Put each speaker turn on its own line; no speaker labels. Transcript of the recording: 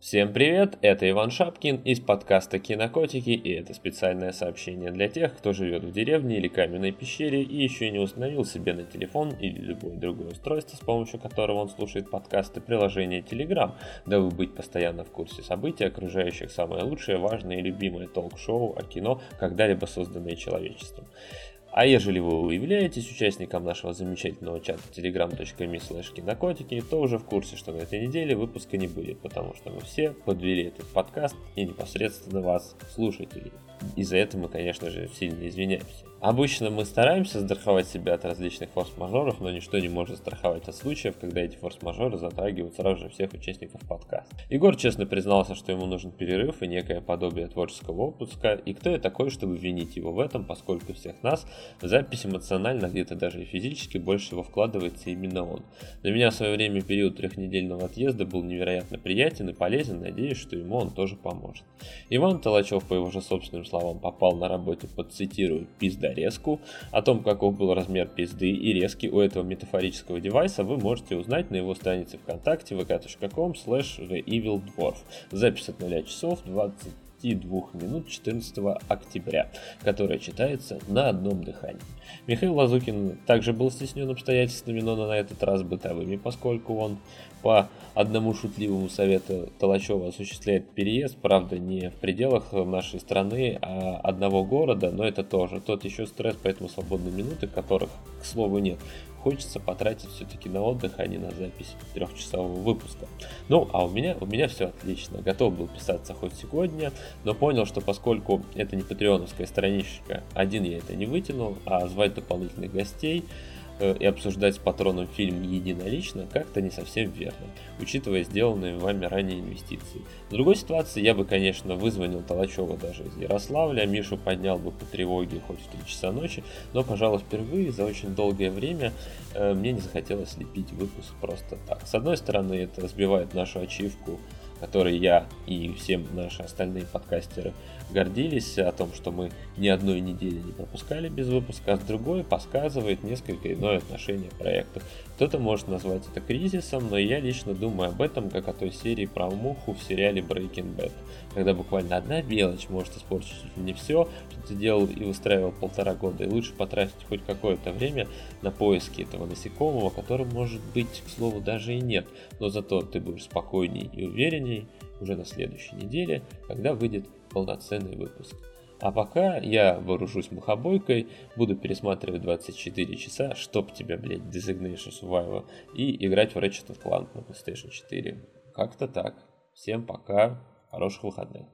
Всем привет, это Иван Шапкин из подкаста «Кинокотики» и это специальное сообщение для тех, кто живет в деревне или каменной пещере и еще не установил себе на телефон или любое другое устройство, с помощью которого он слушает подкасты, приложение Telegram, дабы быть постоянно в курсе событий, окружающих самое лучшее, важное и любимое толк-шоу о кино, когда-либо созданное человечеством. А ежели вы являетесь участником нашего замечательного чата telegram.me slash кинокотики, то уже в курсе, что на этой неделе выпуска не будет, потому что мы все подвели этот подкаст и непосредственно вас, слушателей. И за это мы, конечно же, сильно извиняемся. Обычно мы стараемся страховать себя от различных форс-мажоров, но ничто не может страховать от случаев, когда эти форс-мажоры затрагивают сразу же всех участников подкаста. Егор честно признался, что ему нужен перерыв и некое подобие творческого отпуска, и кто я такой, чтобы винить его в этом, поскольку всех нас в запись эмоционально, где-то даже и физически больше всего вкладывается именно он. Для меня в свое время период трехнедельного отъезда был невероятно приятен и полезен, надеюсь, что ему он тоже поможет. Иван Толачев, по его же собственным словам, попал на работе под, цитирую, пизда резку. О том, каков был размер пизды и резки у этого метафорического девайса, вы можете узнать на его странице ВКонтакте vk.com slash theevildwarf. Запись от 0 часов 22 минут 14 октября, которая читается на одном дыхании. Михаил Лазукин также был стеснен обстоятельствами, но на этот раз бытовыми, поскольку он по одному шутливому совету Толачева осуществляет переезд, правда, не в пределах нашей страны, а одного города, но это тоже тот еще стресс, поэтому свободные минуты, которых, к слову, нет, хочется потратить все-таки на отдых, а не на запись трехчасового выпуска. Ну, а у меня, у меня все отлично. Готов был писаться хоть сегодня, но понял, что поскольку это не патреоновская страничка, один я это не вытянул, а звать дополнительных гостей – и обсуждать с патроном фильм единолично как-то не совсем верно, учитывая сделанные вами ранее инвестиции. В другой ситуации я бы, конечно, вызвонил Толачева даже из Ярославля, Мишу поднял бы по тревоге хоть в 3 часа ночи, но, пожалуй, впервые за очень долгое время э, мне не захотелось лепить выпуск просто так. С одной стороны, это сбивает нашу ачивку которой я и все наши остальные подкастеры гордились о том, что мы ни одной недели не пропускали без выпуска, а с другой подсказывает несколько иное отношение проекту. Кто-то может назвать это кризисом, но я лично думаю об этом как о той серии про муху в сериале Breaking Bad, когда буквально одна мелочь может испортить не все, что ты делал и выстраивал полтора года, и лучше потратить хоть какое-то время на поиски этого насекомого, которым может быть, к слову, даже и нет, но зато ты будешь спокойней и уверенней уже на следующей неделе, когда выйдет полноценный выпуск. А пока я вооружусь мухобойкой, буду пересматривать 24 часа, чтоб тебя, блять, Designation Survivor, и играть в Ratchet Clank на PlayStation 4. Как-то так. Всем пока, хороших выходных.